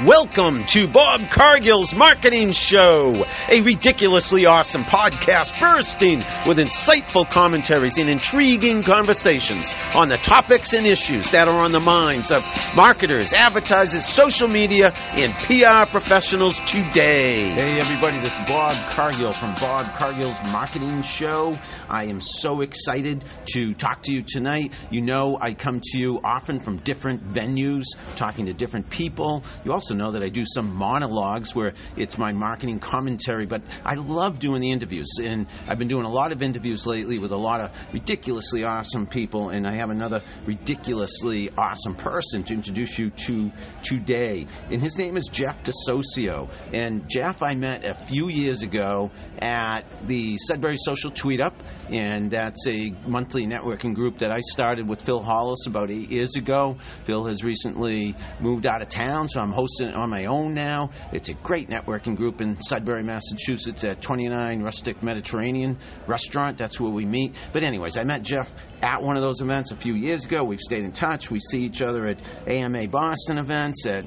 Welcome to Bob Cargill's Marketing Show, a ridiculously awesome podcast bursting with insightful commentaries and intriguing conversations on the topics and issues that are on the minds of marketers, advertisers, social media, and PR professionals today. Hey, everybody, this is Bob Cargill from Bob Cargill's Marketing Show. I am so excited to talk to you tonight. You know, I come to you often from different venues, talking to different people. You also know that I do some monologues where it's my marketing commentary, but I love doing the interviews. And I've been doing a lot of interviews lately with a lot of ridiculously awesome people, and I have another ridiculously awesome person to introduce you to today. And his name is Jeff DeSocio. And Jeff, I met a few years ago at the Sudbury Social Tweet Up, and that's a monthly networking group that I started with Phil Hollis about eight years ago. Phil has recently moved out of town, so I'm hosting it on my own now. It's a great networking group in Sudbury, Massachusetts at 29 Rustic Mediterranean Restaurant. That's where we meet. But, anyways, I met Jeff at one of those events a few years ago. We've stayed in touch. We see each other at AMA Boston events, at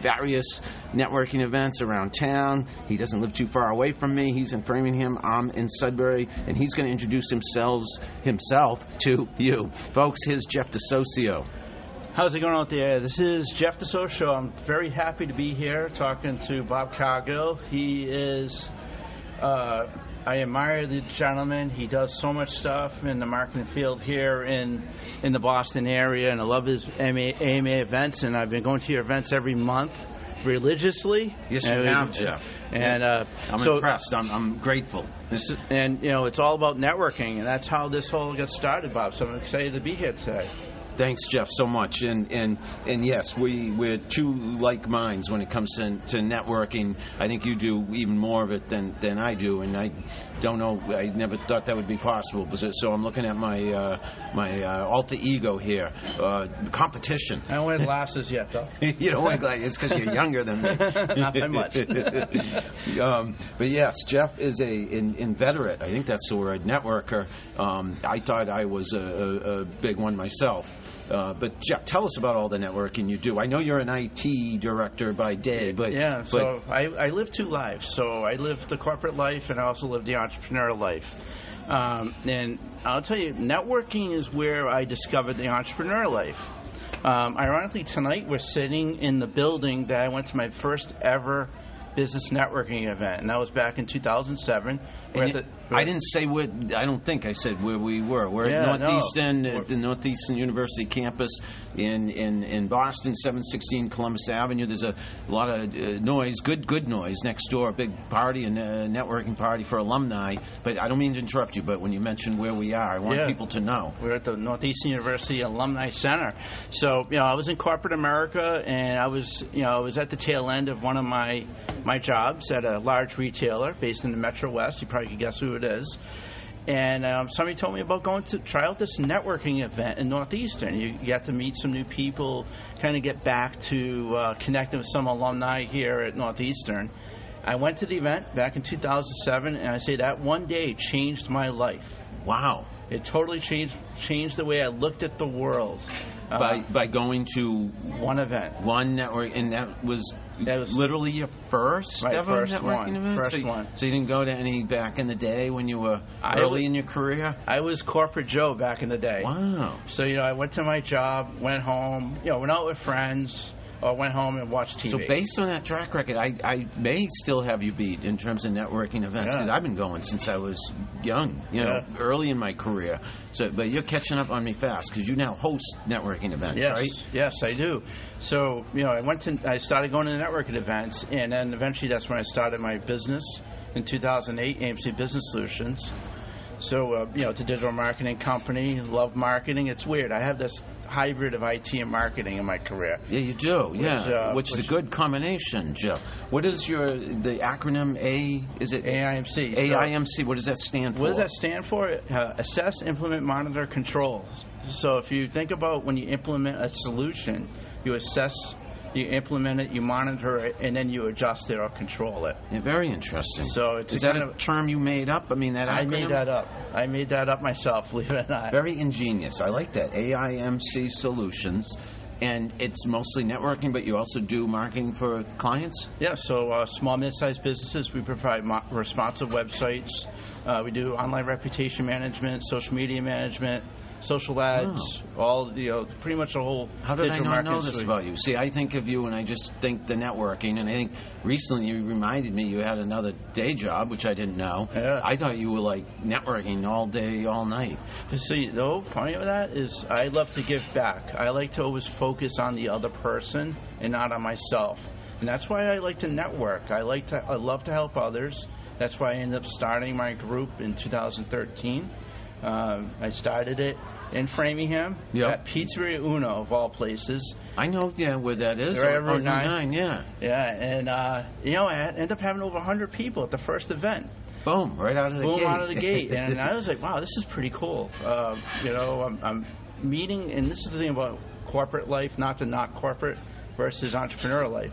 various networking events around town. He doesn't live too far away from me. He's in Framingham. I'm in Sudbury, and he's going to introduce himself himself to you, folks. Here's Jeff DeSocio. How's it going out there? This is Jeff DeSocio. I'm very happy to be here talking to Bob Cargill. He is, uh, I admire the gentleman. He does so much stuff in the marketing field here in in the Boston area, and I love his AMA, AMA events. And I've been going to your events every month religiously. Yes, you have, Jeff. And uh, I'm so, impressed. I'm, I'm grateful. And you know, it's all about networking, and that's how this whole gets started, Bob. So I'm excited to be here today. Thanks, Jeff, so much. And and and yes, we we're two like minds when it comes to, to networking. I think you do even more of it than, than I do, and I don't know. I never thought that would be possible. So I'm looking at my uh, my uh, alter ego here, uh, competition. I don't wear glasses yet, though. you don't wear glasses. It's because you're younger than me. Not that much. um, but yes, Jeff is a in, inveterate. I think that's the word, networker. Um, I thought I was a, a, a big one myself. Uh, but Jeff, tell us about all the networking you do. I know you're an IT director by day, but yeah. but So I, I live two lives. So I live the corporate life, and I also live the entrepreneurial life. Um, and I'll tell you, networking is where I discovered the entrepreneur life. Um, ironically, tonight we're sitting in the building that I went to my first ever business networking event, and that was back in 2007. We're And at you- the- I didn't say where. I don't think I said where we were. We're Yeah, at no. Northeastern, uh, the Northeastern University campus in, in, in Boston, 716 Columbus Avenue. There's a lot of uh, noise, good good noise next door. A big party and networking party for alumni. But I don't mean to interrupt you. But when you mentioned where we are, I want Yeah. people to know. We're at the Northeastern University Alumni Center. So, you know, I was in corporate America, and I was, you know, I was at the tail end of one of my my jobs at a large retailer based in the Metro West. You probably could guess who it is. And um, somebody told me about going to try out this networking event in Northeastern. You, you get to meet some new people, kind of get back to uh, connecting with some alumni here at Northeastern. I went to the event back in 2007, and I say that one day changed my life. Wow. It totally changed changed the way I looked at the world. Uh, By by going to one event. one network, and that was, That was- literally your first Right, ever first networking one, event. first so, you- one. so you didn't go to any back in the day when you were I early w- in your career. I was corporate Joe back in the day. Wow. So you know, I went to my job, went home, you know, went out with friends, or went home and watched TV. So based on that track record, I, I may still have you beat in terms of networking events Yeah. because I've been going since I was young, you know, Yeah. early in my career. So, but you're catching up on me fast because you now host networking events, Yes, right? yes, I do. So you know, I went to, I started going to networking events, and then eventually that's when I started my business in 2008, AMC Business Solutions. So uh, you know, it's a digital marketing company. Love marketing. It's weird. I have this hybrid of IT and marketing in my career. Yeah, you do. Yeah, Which, uh, which is a good combination, Joe. What is your the acronym A? Is it AIMC. So- AIMC? What does that stand for? What does that stand for? Uh, assess, implement, monitor, control. So if you think about when you implement a solution, you assess, you implement it, you monitor it, and then you adjust it or control it. Yeah, very interesting. So it's is a that a of- term you made up? I mean, that I made that up. I made that up myself, believe it or not. Very ingenious. I like that. AIMC Solutions. and it's mostly networking, but you also do marketing for clients. Yeah, so uh, small, mid-sized businesses, we provide mo- responsive websites. Uh, we do online reputation management, social media management, social ads, oh. all you know, pretty much the whole. Oh. How did I not know this about you? See, I think of you and I just think the networking, and I think recently you reminded me you had another day job, which I didn't know. Yeah. I thought you were like networking all day, all night. See, the whole point of that is I love to give back. I like to always focus on the other person and not on myself. And that's why I like to network. I like to I love to help others. That's why I ended up starting my group in 2013. Um, I started it in Framingham Yep. at Pizzeria Uno of all places. I know, yeah, where that is. Right on- Route nine. yeah. Yeah, and uh, you know I ended up having over 100 people at the first event. Boom, right out of the boom gate. out of the gate. And I was like, wow, this is pretty cool. Uh, you know, I'm, I'm meeting, and this is the thing about corporate life, not to knock corporate versus entrepreneur life.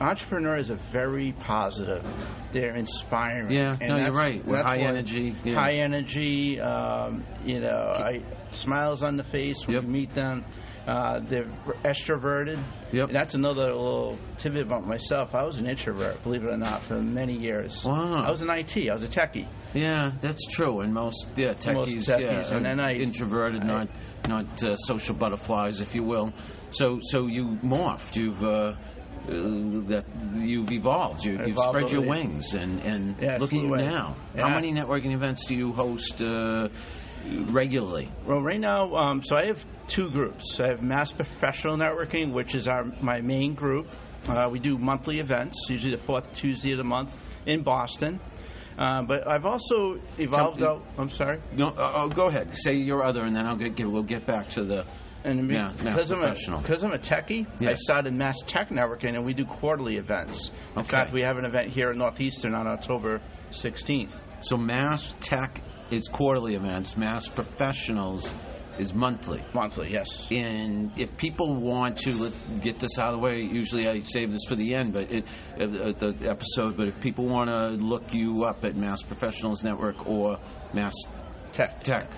Entrepreneurs are very positive. They're inspiring. Yeah, And no, you're right. We're high energy, yeah. High energy. Um, you know, I, smiles on the face when Yep. you meet them. Uh, they're extroverted. Yep. And that's another little tidbit about myself. I was an introvert, believe it or not, for many years. Wow. I was an IT. I was a techie. Yeah, that's true. And most yeah techies, techies, yeah, and then I- introverted, I- not not uh, social butterflies, if you will. So so you morphed. You've uh, that you've evolved. You, you've Evolved spread your wings, and and look at you now. Yeah. How many networking events do you host uh, regularly? Well, right now, um, so I have two groups. I have Mass Professional Networking, which is our my main group. Uh, we do monthly events, usually the fourth Tuesday of the month in Boston. Uh, but I've also evolved Tell- out. I'm sorry. No, uh, oh, go ahead. Say your other, and then I'll get, get we'll get back to the. And Yeah, Mass because I'm, a, Professional. because I'm a techie, I Yes. started Mass Tech Networking, and we do quarterly events. In Okay. fact, we have an event here in Northeastern on October 16th. So Mass Tech is quarterly events. Mass Professionals is monthly. Monthly, yes. And if people want to let's get this out of the way, usually I save this for the end, but it, uh, the episode. But if people want to look you up at Mass Professionals Network or Mass Tech. Tech,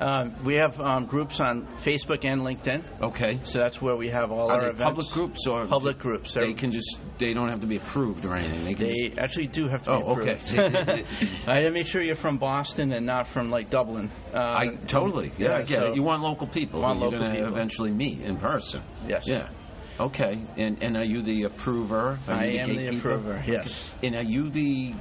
Um, we have um, groups on Facebook and LinkedIn. okay, So that's where we have all are our they events. public groups or Public groups. They They're- can just they don't have to be approved or anything. They can They just actually do have to Oh, be okay. I had to make sure you're from Boston and not from like Dublin. Uh, I totally yeah, I get so- it. You want local people. Want local going to people. eventually meet in person. Yes. Yeah. Okay. And and are you the approver? Are I you am the approver. Yes. And are you the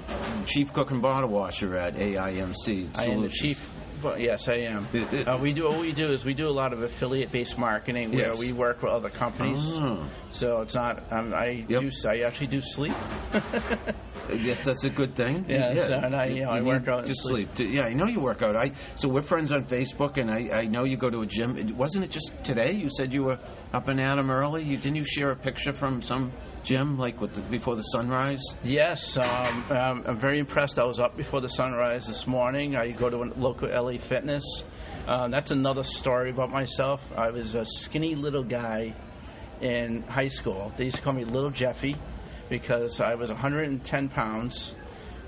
chief cook and bottle washer at AIMC? I am the chief. Well, yes, I am. Uh, we do what we do is we do a lot of affiliate-based marketing where Yes. we work with other companies. Oh. So it's not. Um, I Yep. do. I actually do sleep. Yes, that's a good thing. Yeah, so, and I- you know, I work out to sleep. sleep. Yeah, I know you work out. I so we're friends on Facebook, and I, I know you go to a gym. It- Wasn't it just today? You said you were up and at 'em early. You didn't you share a picture from some gym like with the, before the sunrise? Yes, um, um, I'm very impressed. I was up before the sunrise this morning. I go to a local LA Fitness. Um, that's another story about myself. I was a skinny little guy in high school. They used to call me Little Jeffy because I was 110 pounds.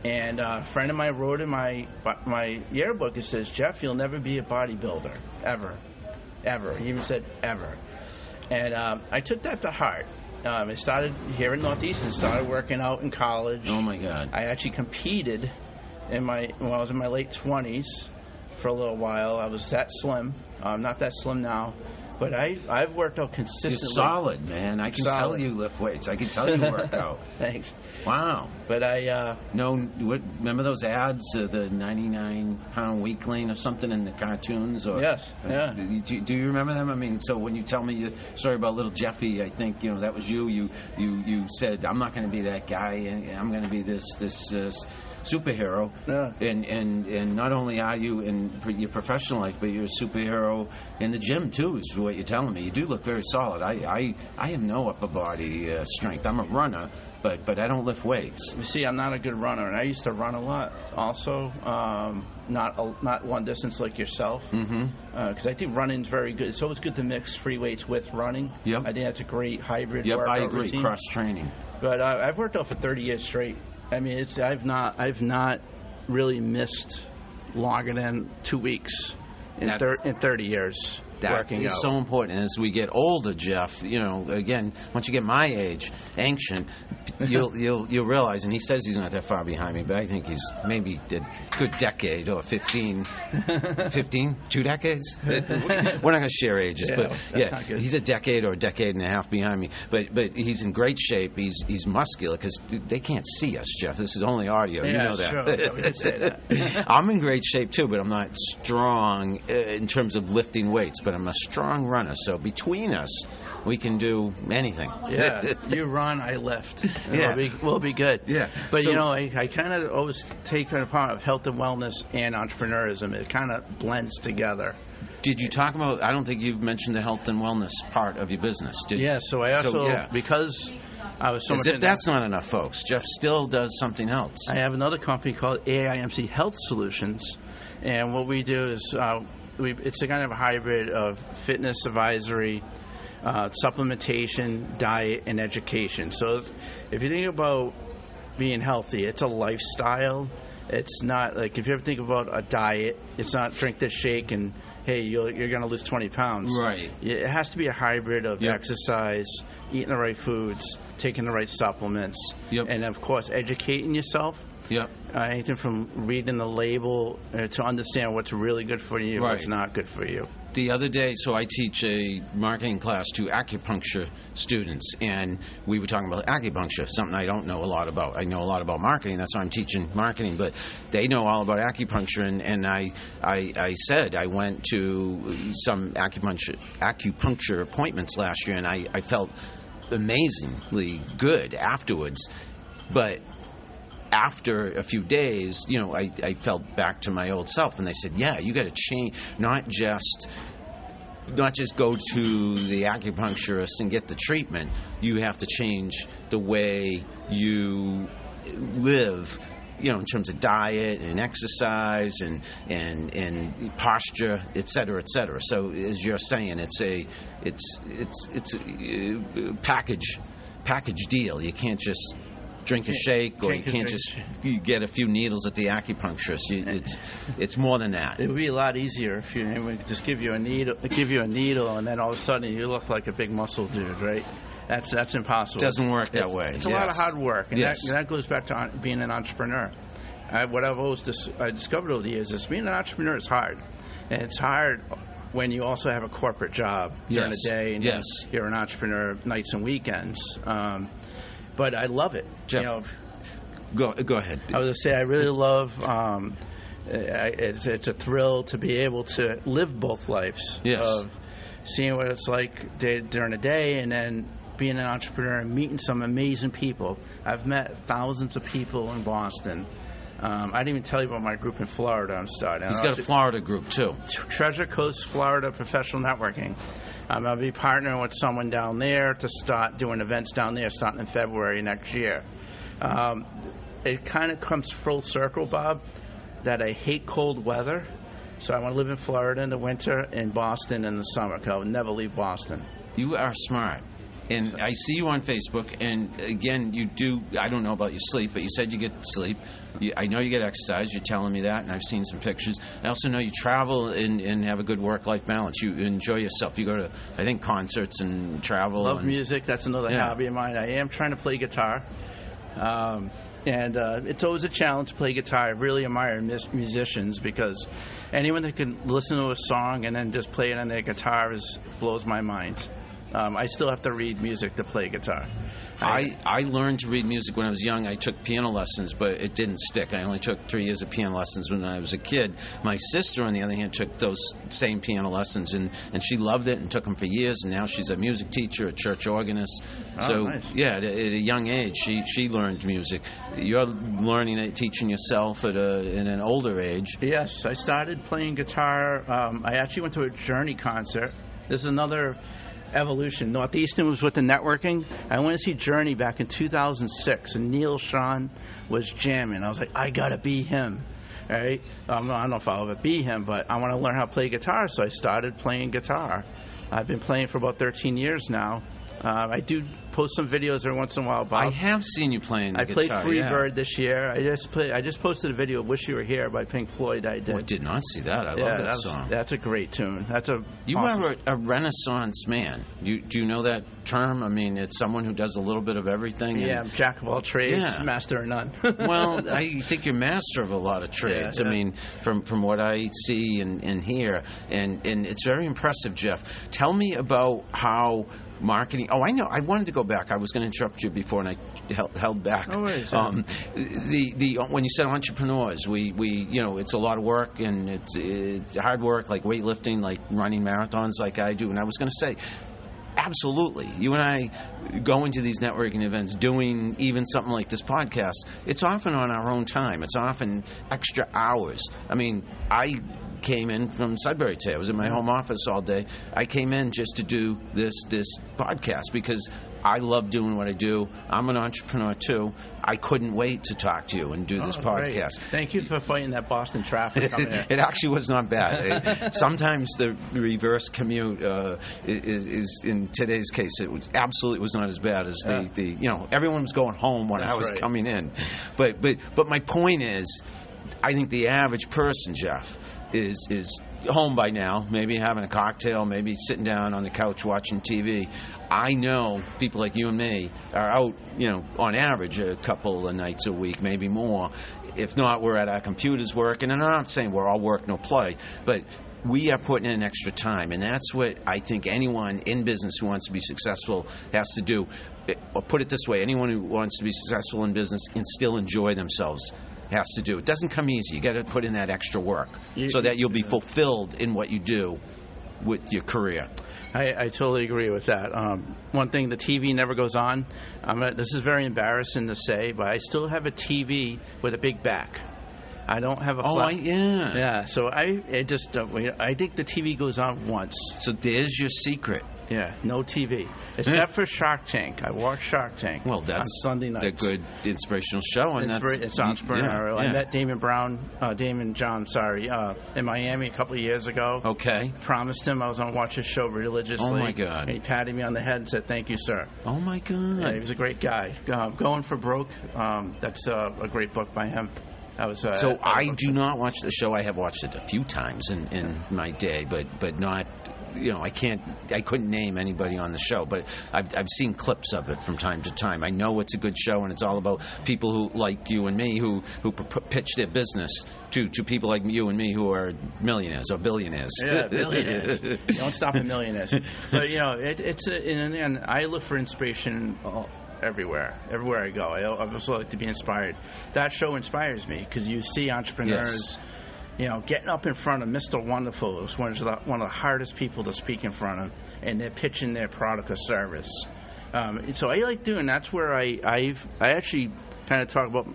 And a friend of mine wrote in my my yearbook. It says, "Jeff, you'll never be a bodybuilder ever, ever." He even said, "Ever." And um, I took that to heart. Um, I started here in Northeast and started working out in college. Oh my God! I actually competed in my when I was in my late twenties for a little while. I was that slim. I'm not that slim now, but I I've worked out You're consistently. solid, man. I can tell you lift weights. I can tell you work out. Thanks. Wow. But I uh, No, what, remember those ads, uh, the 99 pound weakling or something in the cartoons? Or, Yes, uh, yeah. Do, do you remember them? I mean, so when you tell me the story about little Jeffy, I think you know that was you. You you you said I'm not going to be that guy. and I'm going to be this this uh, superhero. Yeah. And and and not only are you in your professional life, but you're a superhero in the gym too. Is what you're telling me. You do look very solid. I I I have no upper body uh, strength. I'm a runner, but but I don't lift weights. you see, I'm not a good runner, and I used to run a lot. Also, um, not a, not one distance like yourself. Mm-hmm. because I think running's very good. It's always good to mix free weights with running. Yep. I think that's a great hybrid. Yep, I agree. routine. Cross training. But uh, I've worked out for 30 years straight. I mean, it's I've not I've not really missed longer than two weeks in, thir- in 30 years That working is out. so important. As we get older, Jeff, you know, again, once you get my age, ancient, you'll you'll you'll realize. And he says he's not that far behind me, but I think he's maybe a good decade or 15, 15 two decades. We're not going to share ages, Yeah, but yeah, he's a decade or a decade and a half behind me. But but he's in great shape. He's he's muscular because they can't see us, Jeff. This is only audio. you know that. true. Yeah, we can say that. I'm in great shape too, but I'm not strong uh, in terms of lifting weights. But I'm a strong runner, so between us, we can do anything. Yeah, you run, I lift. Yeah. we'll be, we'll be good. Yeah. but So- you know, I, I kind of always take it upon of health and wellness and entrepreneurism. It kind of blends together. Did you talk about? I don't think you've mentioned the health and wellness part of your business. Did? Yeah, so I So, also yeah. because I was so As much. if that's not enough, folks. Jeff still does something else. I have another company called AIMC Health Solutions, and what we do is uh, we, it's a kind of a hybrid of fitness advisory, uh, supplementation, diet, and education. So if- if you think about being healthy, it's a lifestyle. It's not like if you ever think about a diet, it's not drink this shake and hey, you're, you're going to lose 20 pounds. Right. It has to be a hybrid of Yep. exercise, eating the right foods, taking the right supplements, Yep. and of course, educating yourself. Yep. Uh, anything from reading the label uh, to understand what's really good for you, Right. what's not good for you. The other day, so I teach a marketing class to acupuncture students, and we were talking about acupuncture, something I don't know a lot about. I know a lot about marketing, that's why I'm teaching marketing, but they know all about acupuncture. And, and I, I, I said I went to some acupuncture, acupuncture appointments last year, and I, I felt amazingly good afterwards. But after a few days, you know, I, I felt back to my old self, and they said, "Yeah, you got to change, not just." Not just go to the acupuncturist and get the treatment. You have to change the way you live, you know, in terms of diet and exercise and and and posture, et cetera, et cetera. So, as you're saying, it's a it's it's it's a uh, package package deal. You can't just drink a shake or you Drink can't just you get a few needles at the acupuncturist. You, it's it's more than that. It would be a lot easier if you just give you a needle, give you a needle, and then all of a sudden you look like a big muscle dude, right? That's that's impossible. It doesn't work that It's- way, It's a lot of hard work, and Yes. that, that goes back to on- being an entrepreneur. I, what I've always dis- I discovered over the years is being an entrepreneur is hard, and it's hard when you also have a corporate job during Yes. the day, and Yes. you're an entrepreneur nights and weekends. Um, but I love it. Jeff, you know, Go go ahead. I was to say I really love. Um, I- it's, it's a thrill to be able to live both lives Yes. of seeing what it's like day, during the day and then being an entrepreneur and meeting some amazing people. I've met thousands of people in Boston. Um, I didn't even tell you about my group in Florida. I'm starting. He's got a Florida group too. Treasure Coast, Florida Professional Networking. Um, I'll be partnering with someone down there to start doing events down there starting in February next year. Um, it kind of comes full circle, Bob, that I hate cold weather. So I want to live in Florida in the winter and Boston in the summer because I would never leave Boston. You are smart. And I see you on Facebook, and again, you do. I don't know about your sleep, but you said you get sleep. You, I know you get exercise. You're telling me that, and I've seen some pictures. I also know you travel and, and have a good work-life balance. You enjoy yourself. You go to, I think, concerts and travel. Love and, music. That's another Yeah. hobby of mine. I am trying to play guitar. Um, and uh, it's always a challenge to play guitar. I really admire mus- musicians because anyone that can listen to a song and then just play it on their guitar is blows my mind. Um, I still have to read music to play guitar. I, I learned to read music when I was young. I took piano lessons, but it didn't stick. I only took three years of piano lessons when I was a kid. My sister, on the other hand, took those same piano lessons, and, and she loved it and took them for years. And now she's a music teacher, a church organist. Oh, so nice. yeah, at a, at a young age, she she learned music. You're learning it, teaching yourself at a, in an older age. Yes, I started playing guitar. Um, I actually went to a Journey concert. This is another evolution. Northeastern was with the networking. I went to see Journey back in 2006, and Neal Schon was jamming. I was like, I gotta be him. Right? Um, I don't know if I'll ever be him, but I want to learn how to play guitar. So I started playing guitar. I've been playing for about 13 years now, Uh, I do post some videos every once in a while. Bob. I have seen you playing. The I played guitar, Free yeah. Bird this year. I just play, I just posted a video of "Wish You Were Here" by Pink Floyd. I did. Oh, I did not see that. I yeah, love that, was- song. That's a great tune. That's a You awesome- are a, a renaissance man. You, do you know that term? I mean, it's someone who does a little bit of everything. yeah, I'm jack of all trades, Yeah. master of none. well, I think you're master of a lot of trades. I mean, from from what I see and, and hear, and and it's very impressive, Jeff. Tell me about how marketing. Oh, I know. I wanted to go back. I was going to interrupt you before, and I held, held back. Um, the the when you said entrepreneurs, we we you know it's a lot of work and it's, it's hard work, like weightlifting, like running marathons, like I do. And I was going to say. Absolutely. You and I go into these networking events doing even something like this podcast. It's often on our own time. It's often extra hours. I mean, I came in from Sudbury today. I was in my home office all day. I came in just to do this this podcast because I love doing what I do. I'm an entrepreneur too. I couldn't wait to talk to you and do this Oh, great. podcast. Thank you for fighting that Boston traffic it actually was not bad. It- sometimes the reverse commute uh, is, is, in today's case, it was absolutely was not as bad as Yeah. the, the you know everyone was going home when I was right. coming in, but but but my point is, I think the average person, Jeff, is is home by now, maybe having a cocktail, maybe sitting down on the couch watching TV. I know people like you and me are out, you know, on average a couple of nights a week, maybe more. If not, we're at our computers working. And I'm not saying we're all work, no play, but we are putting in extra time. And that's what I think anyone in business who wants to be successful has to do. Or put it this way anyone who wants to be successful in business and still enjoy themselves has to do. It doesn't come easy. You got to put in that extra work You- so that you'll be fulfilled in what you do with your career. I, I totally agree with that. Um, one thing, the TV never goes on. I'm gonna, this is very embarrassing to say, but I still have a TV with a big back. I don't have a Oh, flat. I, yeah. yeah, so I it just don't. I think the TV goes on once. So there's your secret. Yeah, no TV except for Shark Tank. I watch Shark Tank. Well, on that's Sunday nights. the good inspirational show, and It's, that's it's entrepreneurial. Yeah, I met Damon Brown, uh, Daymond John, sorry, uh, in Miami a couple of years ago. Okay. Promised him I was going to watch his show religiously. Oh, my God. And he patted me on the head and said, "Thank you, sir." Oh my God. Yeah, he was a great guy. Uh, Going for broke. Um, that's uh, a great book by him. That was. Uh, So that I do not watch the show. I have watched it a few times in, in my day, but but not. You know, I can't. I couldn't name anybody on the show, but I've I've seen clips of it from time to time. I know it's a good show, and it's all about people who like you and me who who p- pitch their business to to people like you and me who are millionaires or billionaires. Yeah, millionaires. You don't stop at millionaires. But you know, it, it's a, and, and I look for inspiration all, everywhere. Everywhere I go, I, I also like to be inspired. That show inspires me because you see entrepreneurs. You know, getting up in front of Mr. Wonderful is one of the one of the hardest people to speak in front of, and they're pitching their product or service. Um, so I like doing. That's where I I've I actually kind of talk about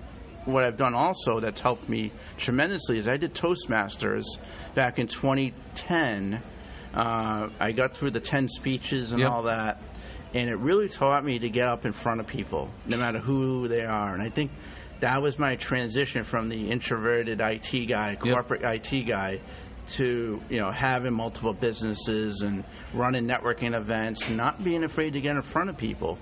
what I've done also that's helped me tremendously is I did Toastmasters back in 2010. Uh, I got through the 10 speeches and Yep. all that, and it really taught me to get up in front of people, no matter who they are. And I think that was my transition from the introverted IT guy, corporate IT guy, to you know having multiple businesses and running networking events, not being afraid to get in front of people.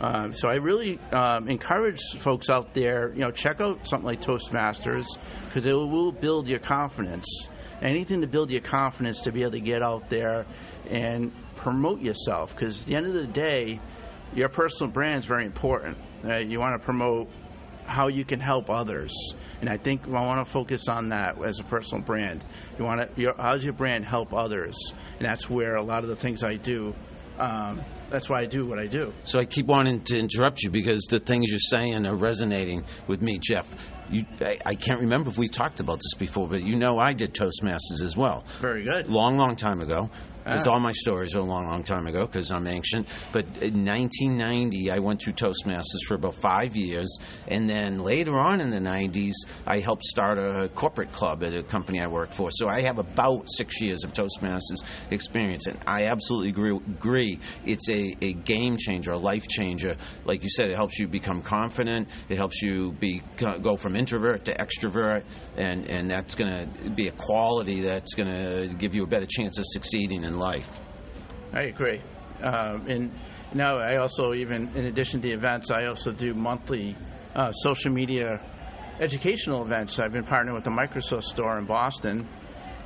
Um, so I really um, encourage folks out there, you know, check out something like Toastmasters because it will build your confidence. Anything to build your confidence to be able to get out there and promote yourself. Because at the end of the day, your personal brand is very important. Uh, you want to promote how you can help others, and I think I want to focus on that as a personal brand. You want to, your, how's your brand help others, and that's where a lot of the things I do. Um, that's why I do what I do. So I keep wanting to interrupt you because the things you're saying are resonating with me, Jeff. You, I, I can't remember if we talked about this before, but you know I did Toastmasters as well. Very good. Long, long time ago. Because Ah. all my stories are a long, long time ago because I'm ancient. But in 1990, I went through Toastmasters for about five years. And then later on in the 90s, I helped start a corporate club at a company I worked for. So I have about six years of Toastmasters experience. And I absolutely agree. agree. It's a, a game changer, a life changer. Like you said, it helps you become confident. It helps you be go from introvert to extrovert. And, and that's going to be a quality that's going to give you a better chance of succeeding in life. I agree. Um, and now I also even in addition to the events, I also do monthly uh, social media educational events. I've been partnering with the Microsoft store in Boston,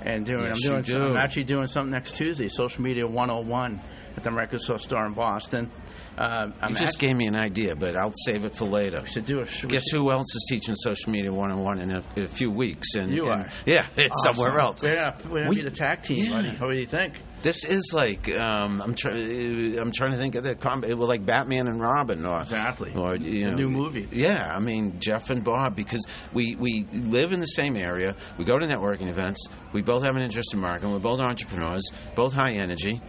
and doing. Yes, I'm doing. do. I'm actually doing something next Tuesday. Social media 101 at the Microsoft store in Boston. Uh, You just gave me an idea, but I'll save it for later. we should do a. should Guess who else is teaching social media one on one in a in a few weeks? And You and- are. Yeah, it's Awesome. somewhere else. Yeah, we're gonna We- be the tag team, yeah. buddy. What do you think? This is like um, I'm trying. I'm trying to think of the comp. Well, like Batman and Robin, or Exactly. or you A know, new movie. Yeah, I mean Jeff and Bob, because we we live in the same area. We go to networking events. We both have an interest in marketing. We're both entrepreneurs, both high energy.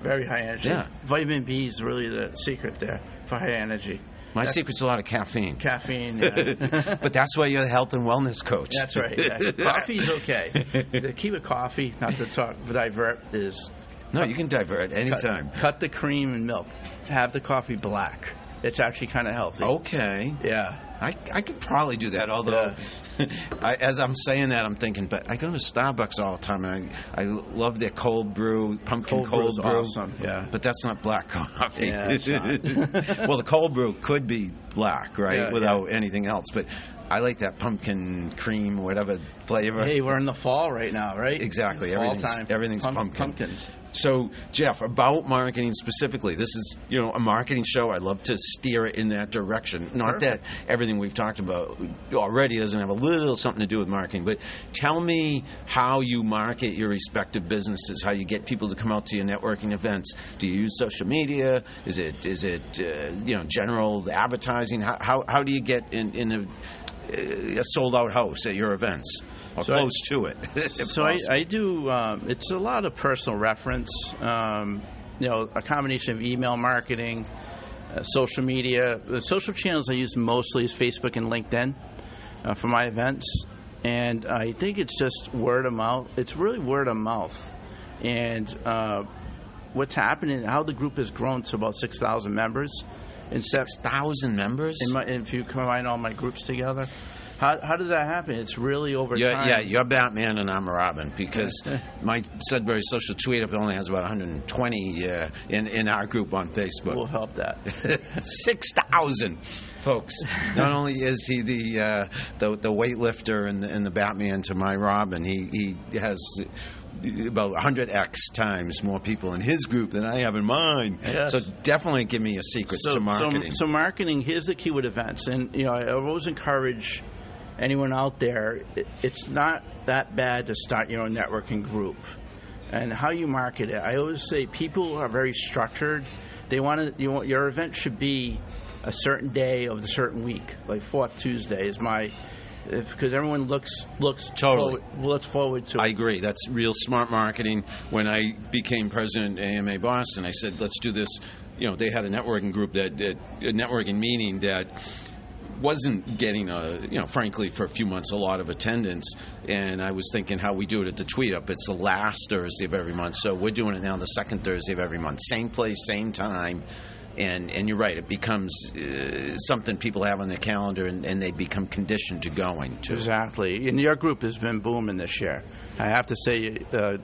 Very high energy. Yeah. Vitamin B is really the secret there for high energy. My That's- secret's a lot of caffeine. Caffeine. Yeah. but that's why you're the health and wellness coach. That's right. Yeah. Coffee's okay. The key with coffee, not to talk but divert, is No, you can divert cut, anytime. cut the cream and milk. Have the coffee black. It's actually kind of healthy. Okay. Yeah. I, I could probably do that, although I, as I'm saying that, I'm thinking, but I go to Starbucks all the time, and I, I love their cold brew, pumpkin Cold cold, brew. awesome, yeah. But that's not black coffee. Yeah, well, the cold brew could be black, right, Yeah, without anything else. But I like that pumpkin cream, whatever flavor. Hey, we're in the fall right now, right? Exactly. Fall Everything's- time. everything's pumpkin. Pumpkins. So, Jeff, about marketing specifically, this is you know a marketing show. I love to steer it in that direction. Not that everything we've talked about already doesn't have a little something to do with marketing, but tell me how you market your respective businesses, how you get people to come out to your networking events. Do you use social media? Is it is it uh, you know general advertising? How how, how do you get in in a, a sold out house at your events or So I- close to it? So I. I do. Um, it's a lot of personal reference. Um, you know, a combination of email marketing, uh, social media. The social channels I use mostly is Facebook and LinkedIn uh, for my events, and I think it's just word of mouth. It's really word of mouth, and uh, what's happening, how the group has grown to about six thousand members. In six thousand members. in my, if you combine all my groups together, how, how did that happen? It's really over You're, time. yeah, you're Batman and I'm Robin because my Sudbury social tweet up only has about 120 uh, in in our group on Facebook. We'll help that. Six thousand folks. Not only is he the uh, the the weightlifter and the, and the Batman to my Robin, he he has about 100x times more people in his group than I have in mine. Yes. So definitely give me your secrets to marketing. So, so marketing, here's the key with events, and you know, I always encourage anyone out there. It, it's not that bad to start your own networking group, and how you market it. I always say people are very structured. They want to. You want your event should be a certain day of the certain week, like Fourth Tuesday is my. Because everyone looks looks Totally. forward, looks forward to it. I agree. That's real smart marketing. When I became president of AMA Boston, I said, let's do this. You know, they had a networking group that, that a networking meeting that wasn't getting a you know frankly for a few months a lot of attendance and i was thinking how we do it at the tweet up it's the last thursday of every month so we're doing it now the second thursday of every month same place same time and and you're right it becomes uh, something people have on their calendar and, and they become conditioned to going to Exactly. And your group has been booming this year. I have to say, uh,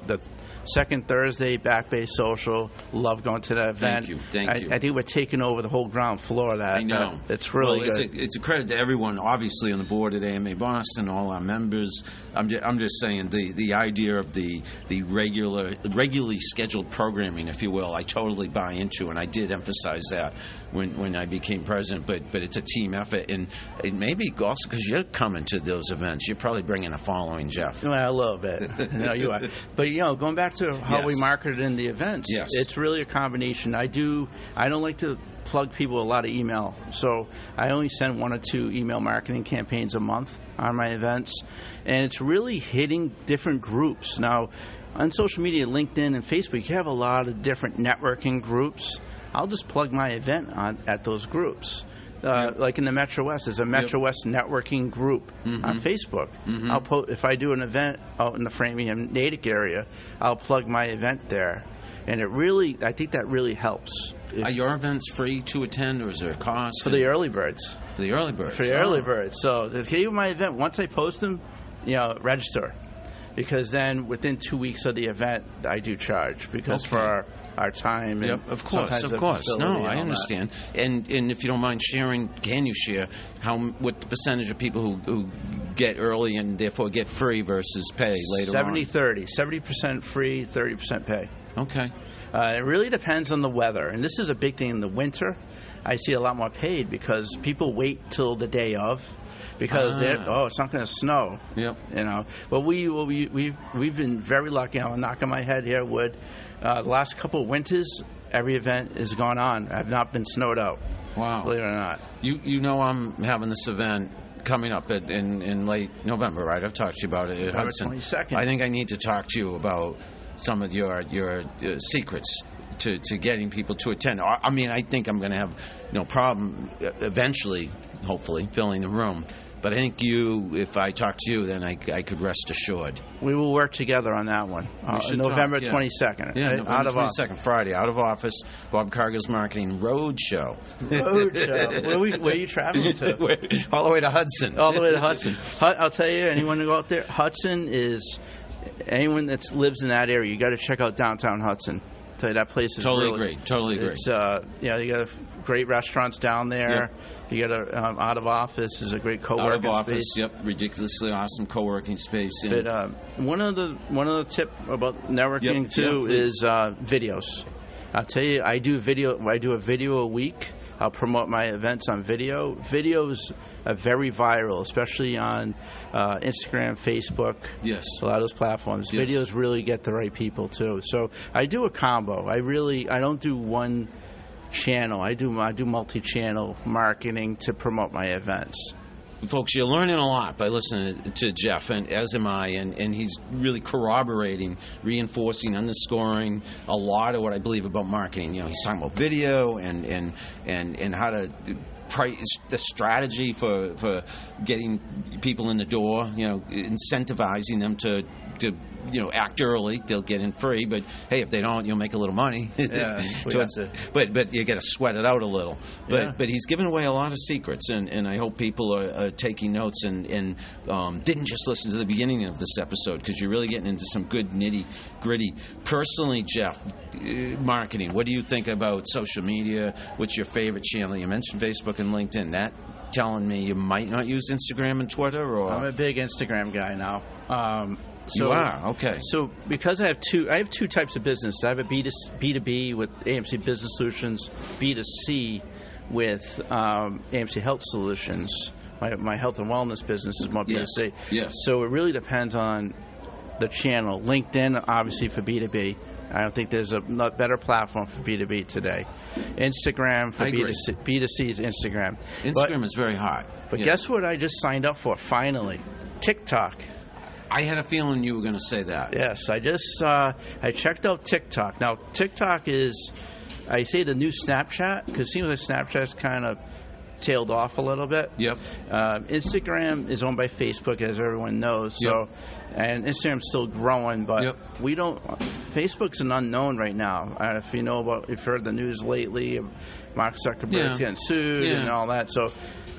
second Thursday, Back Bay Social, love going to that event. you. Thank I, you. I think we're taking over the whole ground floor of that. I know. Uh, it's really well, it's good. A, it's a credit to everyone, obviously, on the board at AMA Boston, all our members. I'm just, I'm just saying the, the idea of the the regular, regularly scheduled programming, if you will, I totally buy into, and I did emphasize that when, when I became president. But but it's a team effort, and it may be also because you're coming to those events, you're probably bringing a following, Jeff. Well, a little bit. no, you are. But you know, going back to how we Yes. marketed in the events, Yes. it's really a combination. I do. I don't like to plug people a lot of email, so I only send one or two email marketing campaigns a month on my events, and it's really hitting different groups. Now, on social media, LinkedIn and Facebook, you have a lot of different networking groups. I'll just plug my event on at those groups. Uh, Like in the Metro West, there's a Metro West networking group Mm-hmm. on Facebook. I'll po- if I do an event out in the Framingham Natick area, I'll plug my event there, and it really, I think that really helps If- Are your events free to attend, or is there a cost for the early birds. for the early birds? For the Oh. early birds. So key of my event, once I post them, you know, register. Because then within two weeks of the event, I do charge because for our, our time. And Yep, of course, of course. No, I that. understand. And and if you don't mind sharing, can you share how what the percentage of people who, who get early and therefore get free versus pay later 70 30. 70% free, 30% pay. Okay. Uh, it really depends on the weather, and this is a big thing in the winter. I see a lot more paid because people wait till the day of because Ah. oh it's not going to snow. Yep. You know, but we well, we we've we've been very lucky. I'm knocking my head here. Wood. Uh, the last couple of winters, every event has gone on. I've not been snowed out. Wow. Believe it or not. You you know I'm having this event coming up at, in in late November, right? I've talked to you about it at November Hudson. 22nd. I think I need to talk to you about some of your your uh, secrets to, to getting people to attend. I I mean, I think I'm going to have no problem uh, eventually, hopefully, filling the room. But I think you, if I talk to you, then I, I could rest assured. We will work together on that one. Uh, November talk, yeah. 22nd. Yeah, right? November out of 22nd, Friday, out of office. Bob Cargill's Marketing Road Show. Road show. Where, we, where are you traveling to? All the way to Hudson. all the way to Hudson. Hud- I'll tell you, anyone who go out there, Hudson is anyone that lives in that area. You got to check out downtown Hudson. Tell you that place is Totally really, agree. Totally agree. It's uh, yeah, you got great restaurants down there. You got a um, out of office is a great co-working out of office, space. yep, ridiculously awesome co-working space. But uh, one of the one of the tip about networking Yep, too please. is uh, videos. I'll tell you, I do video. I do a video a week. I'll promote my events on video. Videos are very viral, especially on uh, Instagram, Facebook. yes, A lot of those platforms. Yes. Videos really get the right people too. So I do a combo. I really I don't do one channel. I do I do multi-channel marketing to promote my events. Folks, you're learning a lot by listening to Jeff, and as am I, and, and he's really corroborating, reinforcing, underscoring a lot of what I believe about marketing. You know, he's talking about video and and and and how to price the strategy for for getting people in the door. You know, incentivizing them to to you know act early. They'll get in free, but hey, if they don't, you'll make a little money. Yeah, so it's, to- but but you got to sweat it out a little. But Yeah. but he's given away a lot of secrets, and, and I hope people are, are taking notes and and um, didn't just listen to the beginning of this episode because you're really getting into some good nitty gritty. Personally, Jeff, uh, marketing. What do you think about social media? What's your favorite channel? You mentioned Facebook and LinkedIn. That telling me you might not use Instagram and Twitter, or I'm a big Instagram guy now. Um, so, you are okay. So because I have two, I have two types of business. I have a B to B with AMC Business Solutions, B to C with um, AMC Health Solutions. My, my health and wellness business is more B to C. Yes. So it really depends on the channel. LinkedIn, obviously for B two B. I don't think there's a not better platform for B two B today. Instagram for I B agree. to C, B to C is Instagram. But- Instagram is very hot. but Yeah. guess what? I just signed up for finally. TikTok. I had a feeling you were going to say that. Yes, I just uh, I checked out TikTok. Now TikTok is, I say the new Snapchat because it seems like Snapchat's kind of tailed off a little bit. Yep. Uh, Instagram is owned by Facebook, as everyone knows. So, and Instagram's still growing, but Yep. we don't. Facebook's an unknown right now. Uh, if you know about, if you've heard the news lately, Mark Zuckerberg's Yeah. getting sued Yeah. and all that. So,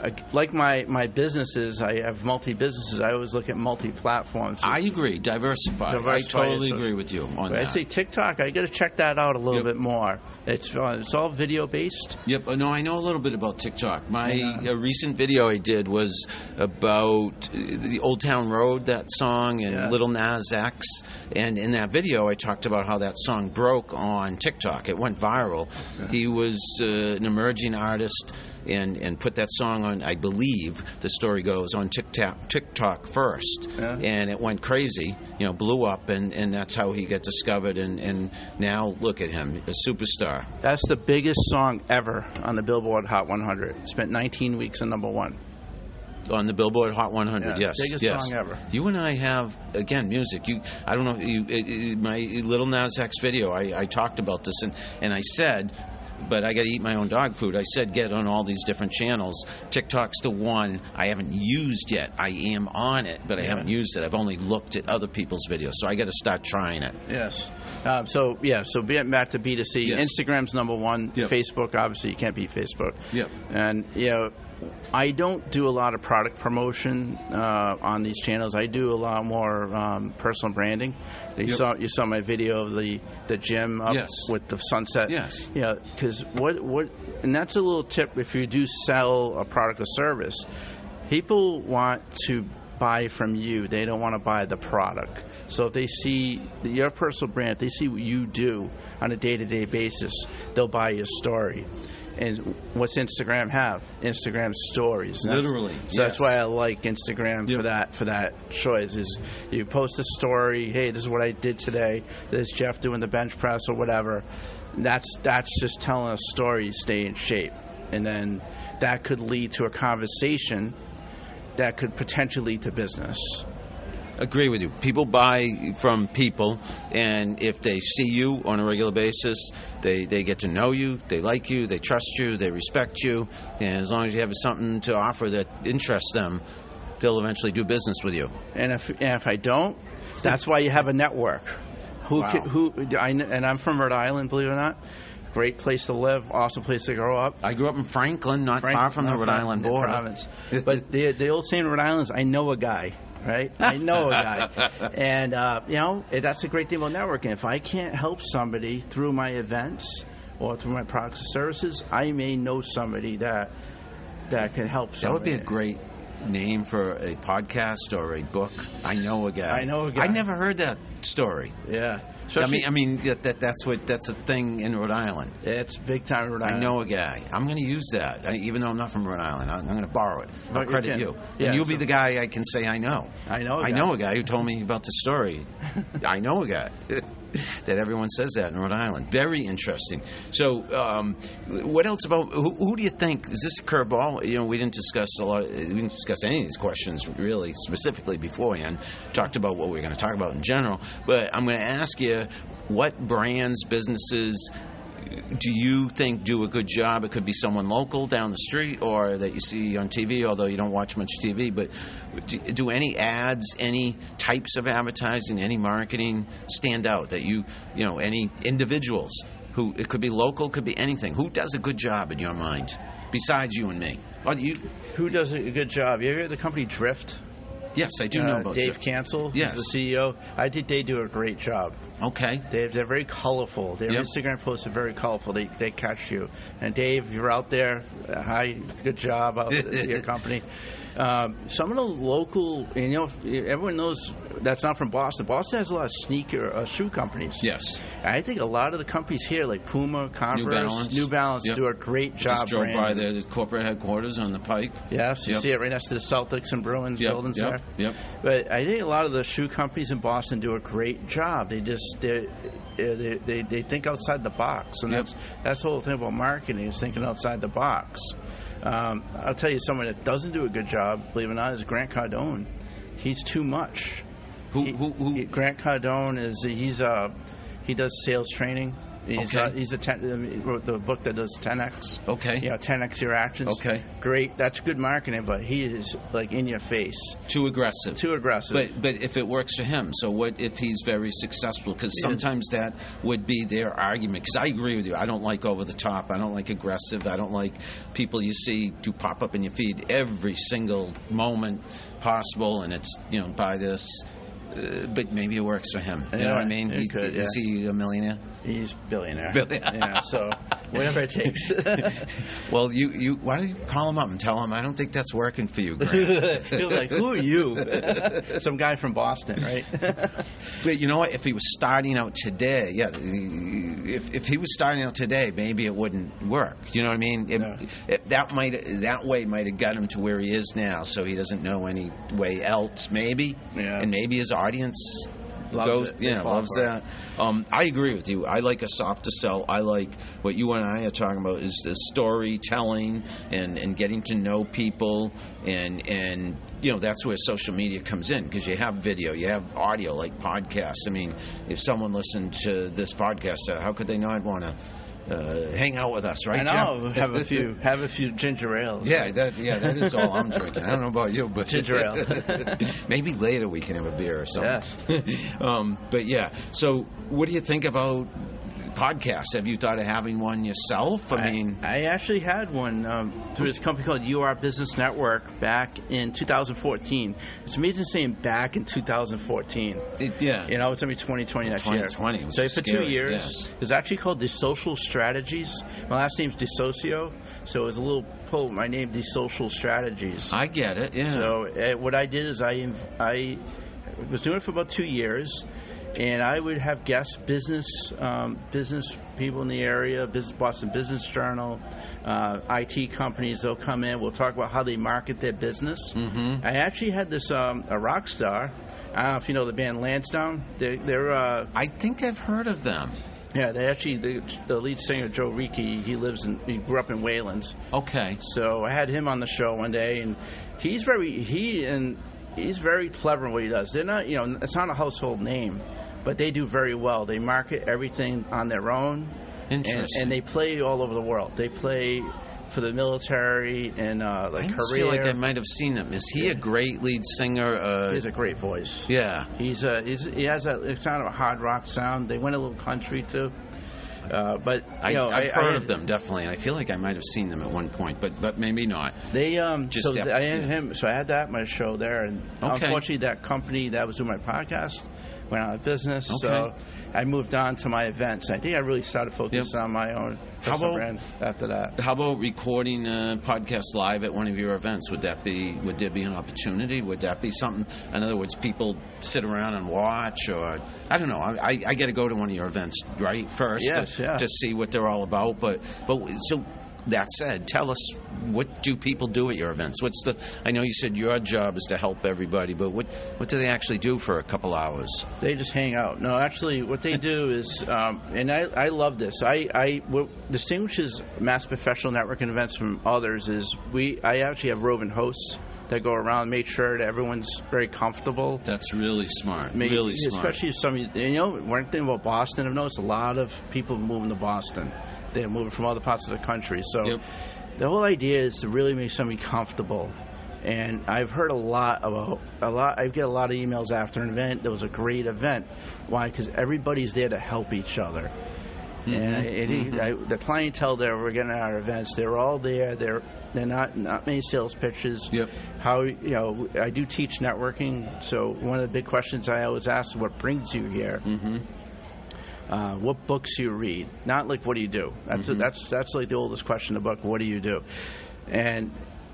uh, like my my businesses, I have multi businesses. I always look at multi platforms. I agree. Diversify. Diversify, I totally so- agree with you on that. I'd say TikTok. I got to check that out a little Yep. bit more. It's uh, it's all video based. Yep. uh, No, I know a little bit about TikTok. My Yeah. uh, recent video I did was about the Old Town Road, that song, and. Lil Nas X. And in that video, I talked about how that song broke on TikTok. It went viral. He was an emerging artist. And, and put that song on, I believe the story goes, on TikTok, TikTok first. Yeah. And it went crazy, you know, blew up, and, and that's how he got discovered. And, and now look at him, a superstar. That's the biggest song ever on the Billboard Hot 100. Spent 19 weeks in number one. on the Billboard Hot 100. Yeah, yes, biggest yes. song ever. You and I have again music. You, I don't know. You, it, it, my Lil Nas X video. I, I talked about this and and I said. But I got to eat my own dog food. I said get on all these different channels. TikTok's the one I haven't used yet. I am on it, but I Yeah. haven't used it. I've only looked at other people's videos, so I got to start trying it. Yes. Um, so yeah. So be- back to B 2 C. Instagram's number one. Yep. Facebook, obviously, you can't beat Facebook. Yep. And you know, I don't do a lot of product promotion uh, on these channels. I do a lot more um, personal branding. You Yep. saw you saw my video of the the gym up Yes. with the sunset. Yes. Yeah, because what what and that's a little tip if you do sell a product or service, people want to buy from you. They don't want to buy the product. So if they see your personal brand, if they see what you do on a day to day basis, they'll buy your story. And what's Instagram have? Instagram stories. That's- Literally, So that's why I like Instagram Yep. for that for that choice. Is you post a story, hey, this is what I did today. This Jeff doing the bench press or whatever. That's that's just telling a story, stay in shape, and then that could lead to a conversation that could potentially lead to business. Agree with you. People buy from people, and if they see you on a regular basis, they, they get to know you, they like you, they trust you, they respect you, and as long as you have something to offer that interests them, they'll eventually do business with you. And if and if I don't, that's why you have a network. Who Wow. can, who I, and I'm from Rhode Island, believe it or not. Great place to live, awesome place to grow up. I grew up in Franklin, not Frank- far from the Rhode Island border. province. but the the old saying in Rhode Island is, "I know a guy." Right, I know a guy, and uh, you know that's a great thing about networking. If I can't help somebody through my events or through my products and services, I may know somebody that that can help. somebody. That would be a great name for a podcast or a book. I know a guy. I know a guy. I never heard that story. Yeah, I mean, I mean that, that that's what that's a thing in Rhode Island. it's big time in Rhode Island. I know a guy. I'm going to use that, I, even though I'm not from Rhode Island. I'm, I'm going to borrow it. I'll But credit can. you, Yeah, and you'll be the guy I can say I know. I know. a I know a guy who told me about the story. I know a guy. that everyone says that in Rhode Island. Very interesting. So, um, what else about who, who do you think is this curveball? You know, we didn't discuss a lot. We didn't discuss any of these questions really specifically beforehand. Talked about what we are going to talk about in general, but I'm going to ask you what brands, businesses. Do you think do a good job? It could be someone local down the street, or that you see on TV. Although you don't watch much TV, but do, do any ads, any types of advertising, any marketing stand out that you, you know, any individuals who it could be local, could be anything. Who does a good job in your mind besides you and me? You, Who does a good job? You ever heard of the company Drift? Yes, I do Uh, know about Dave. Cancel. Yes. The CEO. I think they do a great job. Okay, They, they're very colorful. Their Yep. Instagram posts are very colorful. They, they catch you. And Dave, you're out there. Hi, good job out your company. Um, some of the local, you know, everyone knows that's not from Boston. Boston has a lot of sneaker uh, shoe companies. yes. I think a lot of the companies here, like Puma, Converse, Balance. New Balance, Yep. do a great job. Just drove by the corporate headquarters on the Pike. Yes, you Yep. see it right next to the Celtics and Bruins Yep, buildings yep, there. yep. But I think a lot of the shoe companies in Boston do a great job. They just they they, they, they think outside the box, and that's that's the whole thing about marketing is thinking outside the box. Um, I'll tell you, someone that doesn't do a good job, believe it or not, is Grant Cardone. He's too much. Who, He- who, who, Grant Cardone is he's uh he does sales training. He's Okay. uh, he's a ten, he wrote the book that does 10x. okay, You know, 10x your actions. Okay. Great. That's good marketing, but he is like in your face. too aggressive. Too aggressive. But but if it works for him, so what if he's very successful? Because sometimes that would be their argument. Because I agree with you. I don't like over the top. I don't like aggressive. I don't like people you see do pop up in your feed every single moment possible, and it's you know buy this. Uh, but maybe it works for him. You know what I mean? He- could, is he a millionaire? He's billionaire. Billionaire. yeah. So whatever it takes. Well, you, you why don't you call him up and tell him I don't think that's working for you, Grant. He'll be like, "Who are you?" Some guy from Boston, right? But you know what? If he was starting out today, yeah, if, if he was starting out today, maybe it wouldn't work. You know what I mean? It, Yeah. it- that might that way might have got him to where he is now, so he doesn't know any way else. Maybe, Yeah. and maybe his audience Loves goes, it. yeah, loves that. Um, I agree with you. I like a softer sell. I like what you and I are talking about is the storytelling and, and getting to know people and and you know that's where social media comes in because you have video, you have audio like podcasts. I mean, if someone listened to this podcast, uh, how could they not want to uh, hang out with us, right? I know. Jeff? Have a few. Have a few ginger ales. Yeah, that yeah, that is all I'm drinking. I don't know about you, but Ginger ale. maybe later we can have a beer or something. Yes. um, but yeah, so what do you think about podcasts. Have you thought of having one yourself? I, mean, I actually had one um, through this company called UR Business Network back in 2014. It's amazing saying back in 2014. it, yeah. You know, it's gonna be 2020 next 2020 year. was so for two years, yes. it was actually called the Social Strategies. My last name's DeSocio, so it was a little pull. My name, the Social Strategies. I get it. Yeah. So uh, what I did is I I was doing it for about two years, and I would have guests, business um, business people in the area, business Boston Business Journal, uh, IT companies. They'll come in. We'll talk about how they market their business. Mm-hmm. I actually had this um, a rock star. I don't know if you know the band Lansdowne. They're, they're uh, I think I've heard of them. yeah, they actually the, the lead singer Joe Ricci. He lives in he grew up in Waylands. Okay. So I had him on the show one day, and he's very he and he's very clever in what he does. They're not, you know, it's not a household name, but they do very well. They market everything on their own, and, Interesting. and they play all over the world. They play for the military and uh, like I feel like I might have seen them. Is he a great lead singer? Uh, he has a great voice. yeah. He's a he's, he has a it's kind of a hard rock sound. They went a little country too, uh, but I, know, I've I- heard I- of them definitely. I feel like I might have seen them at one point, but but maybe not. They um Just so I had yeah. him so I had that at my show there and Okay. unfortunately that company that was doing my podcast went out of business so I moved on to my events. I think I really started focusing on my own How about- brand after that. How about recording a podcast live at one of your events? Would that be would there be an opportunity? Would that be something? In other words, people sit around and watch, or I don't know. I, I, I got to go to one of your events right first Yes, to, yeah. to see what they're all about. But but so that said, tell us what do people do at your events? What's the? I know you said your job is to help everybody, but what what do they actually do for a couple hours? They just hang out. No, actually, what they do is, um, and I, I love this. I, I what distinguishes mass professional networking events from others is we. I actually have roving hosts that go around and make sure that everyone's very comfortable. That's really smart. Maybe- really smart. Especially if some, you know, one thing about Boston, I've noticed a lot of people moving to Boston. They're moving from other parts of the country. So Yep. the whole idea is to really make somebody comfortable. And I've heard a lot about a lot. I get a lot of emails after an event. That was a great event. Why? Because everybody's there to help each other. Mm-hmm. And it, I, the clientele that we're getting at our events, they're all there. They're they're not not many sales pitches. Yep. How you know? I do teach networking, so one of the big questions I always ask is, "What brings you here?" Mm-hmm. Uh, what books you read? Not like what do you do? That's Mm-hmm. that's that's like the oldest question in the book. What do you do? And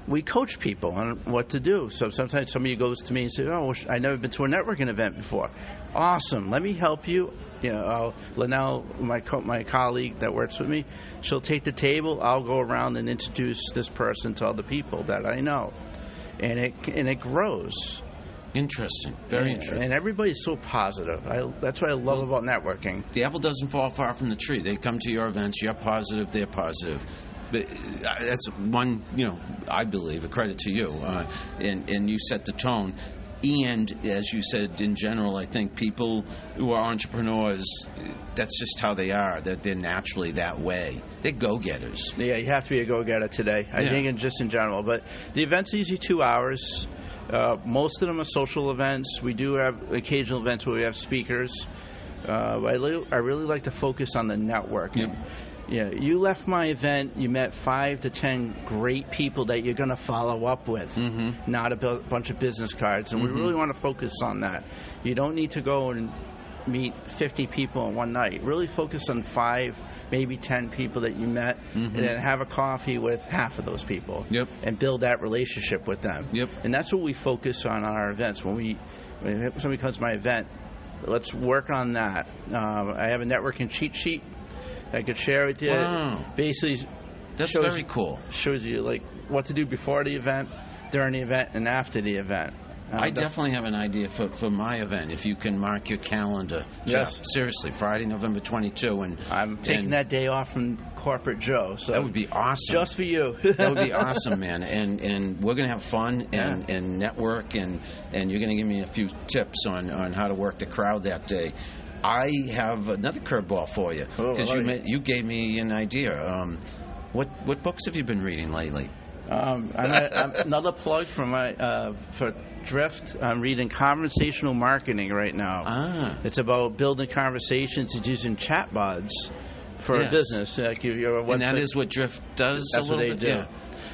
we coach people on what to do. So sometimes somebody goes to me and says, "Oh, I never been to a networking event before." Awesome. Let me help you. You know, I'll, Linnell, my co- my colleague that works with me, she'll take the table. I'll go around and introduce this person to other people that I know, and it and it grows. Interesting. Very and, interesting. And everybody's so positive. I, that's what I love about networking. the apple doesn't fall far from the tree. They come to your events. You're positive. They're positive. But uh, that's one, you know, I believe a credit to you, uh, and and you set the tone. And as you said, in general, I think people who are entrepreneurs, that's just how they are. That they're naturally that way. They're go-getters. Yeah, you have to be a go-getter today. I Yeah. think, in just in general. But the event's usually two hours. Uh, most of them are social events. We do have occasional events where we have speakers. Uh, I, li- I really like to focus on the networking. Yep. Yeah, you left my event. You met five to ten great people that you're going to follow up with, mm-hmm. not a bu- bunch of business cards. And we really want to focus on that. You don't need to go and meet 50 people in one night. Really focus on five, maybe 10 people that you met, and then have a coffee with half of those people. Yep. And build that relationship with them. Yep. And that's what we focus on on our events. When we, when somebody comes to my event, let's work on that. Um, I have a networking cheat sheet that I could share with you. Wow. Basically, That's shows, very cool. shows you like what to do before the event, during the event, and after the event. Uh, I definitely have an idea for, for my event. If you can mark your calendar, Yes. Jeff, seriously, Friday, November 22, and I'm taking and that day off from corporate Joe, so That would be awesome. just for you. that would be awesome, man. And and we're gonna have fun and, and network and and you're gonna give me a few tips on on how to work the crowd that day. I have another curveball for you Oh, because all you you gave me an idea. Um, what what books have you been reading lately? Um, I'm a, I'm, another plug for my uh, for Drift. I'm reading Conversational Marketing right now. Ah, It's about building conversations and using chatbots for Yes. a business. Like you, and that is what Drift does that's a little what they bit.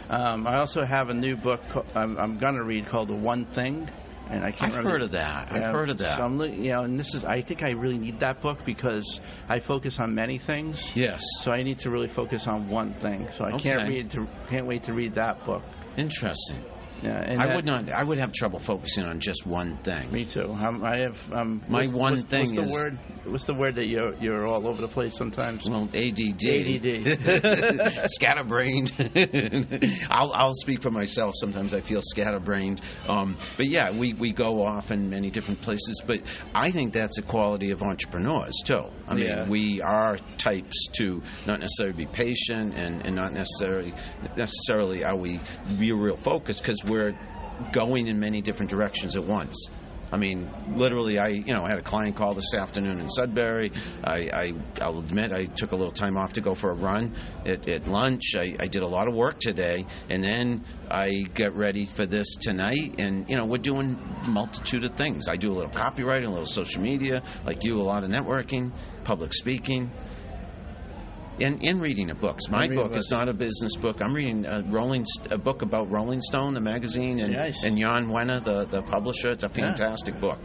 do. Um, I also have a new book I'm, I'm going to read called The One Thing, and I can't I've remember. heard of that. I've Yeah, heard of that. So I'm, you know, and this is. I think I really need that book because I focus on many things. yes. So I need to really focus on one thing. So I can't read to can't wait to read that book. Interesting. Yeah, and I that- would not. I would have trouble focusing on just one thing. Me too. Um, I have. Um, My what's- one what's, thing what's is- the word. What's the word that you're you're all over the place sometimes? Well, ADD, ADD. scatterbrained. I'll I'll speak for myself. Sometimes I feel scatterbrained. Um, but yeah, we, we go off in many different places. But I think that's a quality of entrepreneurs too. I mean, Yeah. we are types to not necessarily be patient and, and not necessarily necessarily are we real real focused because we're going in many different directions at once. I mean, literally, I you know had a client call this afternoon in Sudbury. I, I I'll admit I took a little time off to go for a run at, at lunch. I, I did a lot of work today, and then I get ready for this tonight. And you know, we're doing multitude of things. I do a little copywriting, a little social media, like you, a lot of networking, public speaking. And in reading of books, my book is not a business book. I'm reading a Rolling a book about Rolling Stone, the magazine, and Nice. and Jan Wenner, the the publisher. It's a fantastic book.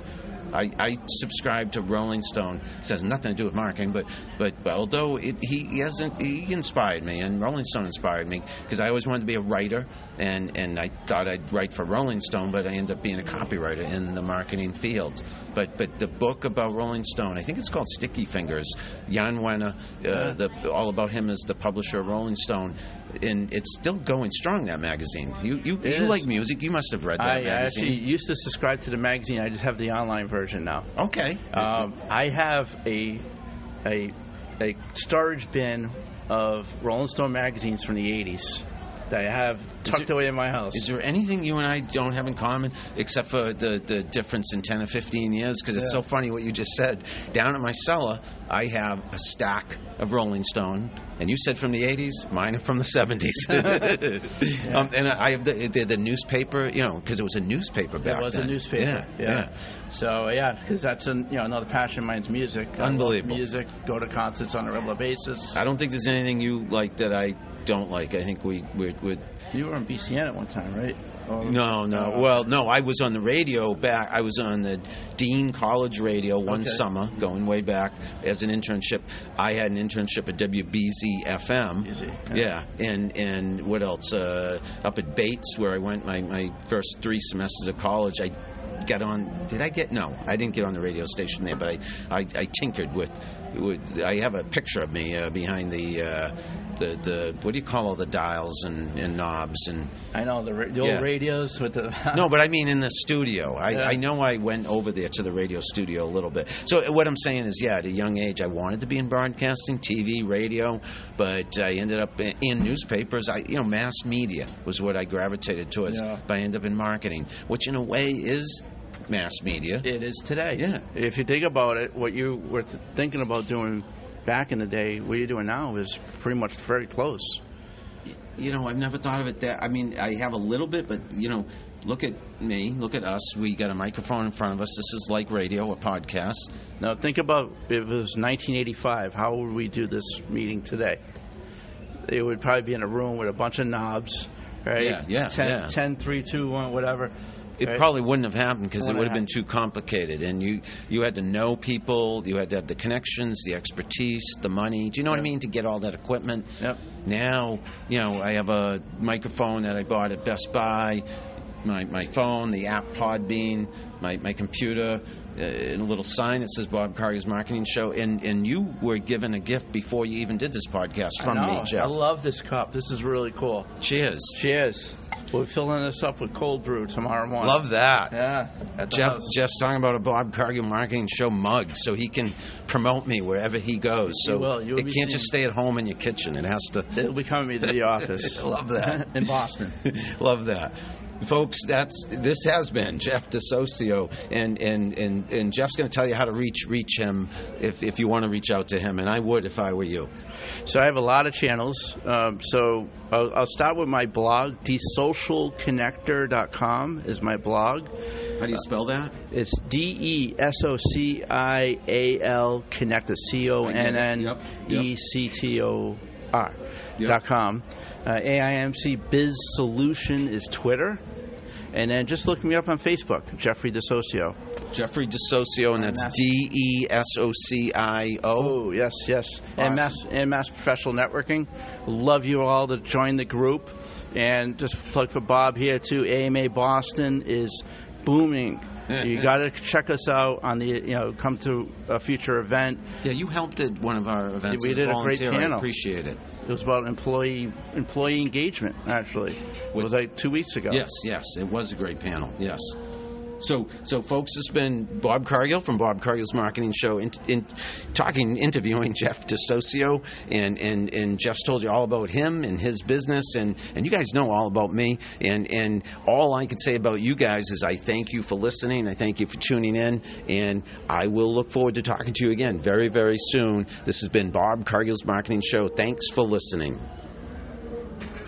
I, I subscribe to Rolling Stone. It has nothing to do with marketing, but but, but although it, he hasn't, he inspired me, and Rolling Stone inspired me because I always wanted to be a writer, and and I thought I'd write for Rolling Stone, but I ended up being a copywriter in the marketing field. But but the book about Rolling Stone, I think it's called Sticky Fingers. Jan Wenner, uh, the all about him as the publisher of Rolling Stone, and it's still going strong. That magazine. You you, you like music? You must have read that I magazine. I actually used to subscribe to the magazine. I just have the online version now. okay. Um, I have a a a storage bin of Rolling Stone magazines from the '80s that I have tucked there- away in my house. Is there anything you and I don't have in common except for the, the difference in 10 or 15 years? Because it's Yeah. so funny what you just said. Down at my cellar, I have a stack of Rolling Stone. And you said from the 80s, mine are from the 70s. um, and I have the, the, the newspaper, you know, because it was a newspaper back then. It was then. a newspaper. Yeah, yeah. So yeah, because that's an, you know another passion of mine's music. Unbelievable. music. Go to concerts on a regular basis. I don't think there's anything you like that I don't like. I think we, we're, we're You were on BCN at one time, right? Or- No, no. Oh. Well, no. I was on the radio back. I was on the Dean College Radio one Okay. summer, going way back as an internship. I had an internship at WBZ FM. Easy. Yeah, and and what else? Uh, up at Bates, where I went my, my first three semesters of college. I got on. Did I get? No, I didn't get on the radio station there, but I I, I tinkered with. with I have a picture of me uh, behind the. Uh, the, the what do you call all the dials and, and knobs and I know the, the old Yeah. radios with the. no, but I mean in the studio. I, Yeah. I know I went over there to the radio studio a little bit. So what I'm saying is, yeah, at a young age, I wanted to be in broadcasting, TV, radio, but I ended up in, in newspapers. I, you know, mass media was what I gravitated towards. Yeah. But I ended up in marketing, which in a way is mass media. It is today. Yeah. If you think about it, what you were th- thinking about doing back in the day, what you're doing now is pretty much very close. You know, I've never thought of it that. I mean, I have a little bit, but you know, look at me, look at us. We got a microphone in front of us. This is like radio, a podcast. Now think about if it was 1985, how would we do this meeting today? It would probably be in a room with a bunch of knobs, right? Yeah, yeah, 10, yeah. 10 3, 2, 1, whatever. It right? probably wouldn't have happened because it would have been too complicated, and you you had to know people, you had to have the connections, the expertise, the money. Do you know what I mean to get all that equipment? Yep. Now, you know, I have a microphone that I bought at Best Buy, my, my phone, the app Podbean, my, my computer, uh, and a little sign that says Bob Cargill's Marketing Show. And, and you were given a gift before you even did this podcast from I me. Jeff. I love this cup. This is really cool. Cheers. Cheers. We're filling this up with cold brew tomorrow morning. Love that. Yeah. Jeff, house. Jeff's talking about a Bob Cargill marketing show mug, so he can promote me wherever he goes. So will. You'll it can't just stay at home in your kitchen. It has to. It'll be coming to the office. Love that. in Boston. Love that. Folks, that's this has been Jeff DeSocio, and and and, and Jeff's going to tell you how to reach reach him if, if you want to reach out to him, and I would if I were you. So I have a lot of channels. Um, so I'll, I'll, start with my blog. DeSocialConnector.com is my blog. How do you spell that? It's D E S O C I A L Connector. C O N N E C T O R. Dot com. Uh, AIMC Biz Solution is Twitter. And then just look me up on Facebook, Jeffrey DeSocio. Jeffrey DeSocio, and that's D E S O C I O. Oh, yes, yes. Awesome. And Mass and Mass Professional Networking. Love you all to join the group. And just plug for Bob here too. AMA Boston is booming. you got to check us out on the you know come to a future event. Yeah, you helped at one of our events. We did a, a great panel. I appreciate it. It was about employee employee engagement. Actually, it was like two weeks ago. Yes, yes, it was a great panel. Yes. So, so folks, it's been Bob Cargill from Bob Cargill's Marketing Show, in, in, talking, interviewing Jeff DeSocio, and, and and Jeff's told you all about him and his business, and and you guys know all about me, and and all I can say about you guys is I thank you for listening, I thank you for tuning in, and I will look forward to talking to you again very very soon. This has been Bob Cargill's Marketing Show. Thanks for listening.